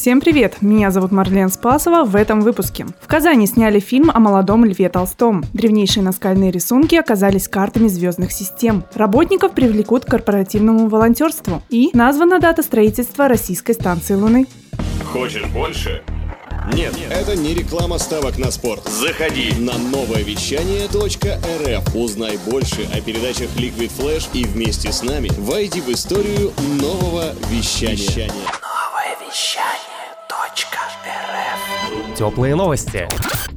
Всем привет! Меня зовут Марлен Спасова в этом выпуске. В Казани сняли фильм о молодом Льве Толстом. Древнейшие наскальные рисунки оказались картами звездных систем. Работников привлекут к корпоративному волонтерству. И названа дата строительства российской станции Луны. Хочешь больше? Нет, это не реклама ставок на спорт. Заходи. На новое вещание .рф. Узнай больше о передачах Liquid Flash и вместе с нами войди в историю нового вещания. Теплые новости.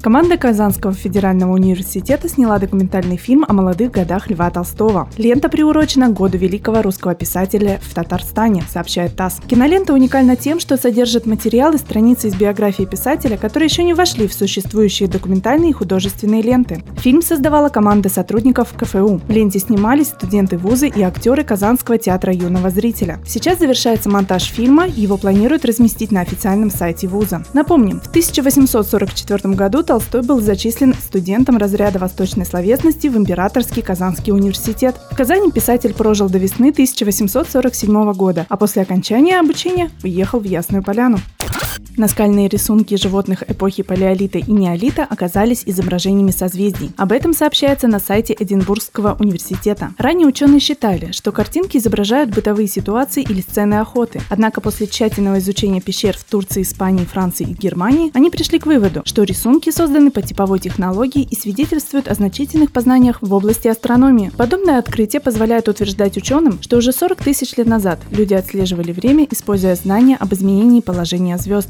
Команда Казанского федерального университета сняла документальный фильм о молодых годах Льва Толстого. Лента приурочена к году великого русского писателя в Татарстане, сообщает ТАСС. Кинолента уникальна тем, что содержит материалы, страницы из биографии писателя, которые еще не вошли в существующие документальные и художественные ленты. Фильм создавала команда сотрудников КФУ. В ленте снимались студенты вуза и актеры Казанского театра юного зрителя. Сейчас завершается монтаж фильма, его планируют разместить на официальном сайте вуза. Напомним, в 1844 году Толстой был зачислен студентом разряда восточной словесности в Императорский Казанский университет. В Казани писатель прожил до весны 1847 года, а после окончания обучения уехал в Ясную Поляну. Наскальные рисунки животных эпохи Палеолита и Неолита оказались изображениями созвездий. Об этом сообщается на сайте Эдинбургского университета. Ранее ученые считали, что картинки изображают бытовые ситуации или сцены охоты. Однако после тщательного изучения пещер в Турции, Испании, Франции и Германии, они пришли к выводу, что рисунки созданы по типовой технологии и свидетельствуют о значительных познаниях в области астрономии. Подобное открытие позволяет утверждать ученым, что уже 40 тысяч лет назад люди отслеживали время, используя знания об изменении положения звезд.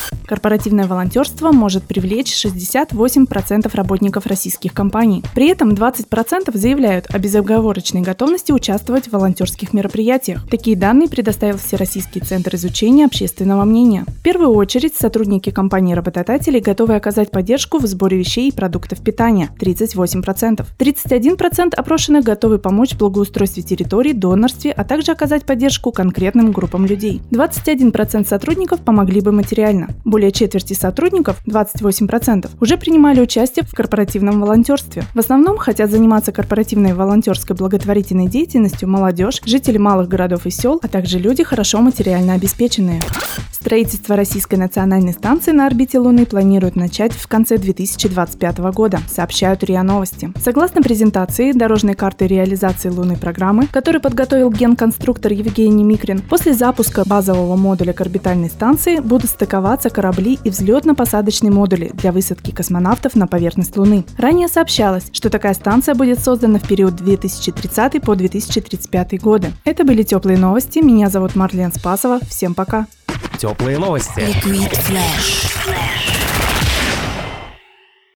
Корпоративное волонтерство может привлечь 68% работников российских компаний. При этом 20% заявляют о безоговорочной готовности участвовать в волонтерских мероприятиях. Такие данные предоставил Всероссийский центр изучения общественного мнения. В первую очередь сотрудники компании-работодателей готовы оказать поддержку в сборе вещей и продуктов питания – 38%. 31% опрошенных готовы помочь в благоустройстве территорий, донорстве, а также оказать поддержку конкретным группам людей. 21% сотрудников помогли бы материально. Более четверти сотрудников, 28%, уже принимали участие в корпоративном волонтерстве. В основном хотят заниматься корпоративной волонтерской благотворительной деятельностью молодежь, жители малых городов и сел, а также люди хорошо материально обеспеченные. Строительство российской национальной станции на орбите Луны планируют начать в конце 2025 года, сообщают РИА Новости. Согласно презентации дорожной карты реализации лунной программы, которую подготовил генконструктор Евгений Микрин, после запуска базового модуля к орбитальной станции будут стыковаться корабли и взлетно-посадочные модули для высадки космонавтов на поверхность Луны. Ранее сообщалось, что такая станция будет создана в период 2030 по 2035 годы. Это были теплые новости. Меня зовут Марлен Спасова. Всем пока. Теплые новости. Liquid Flash.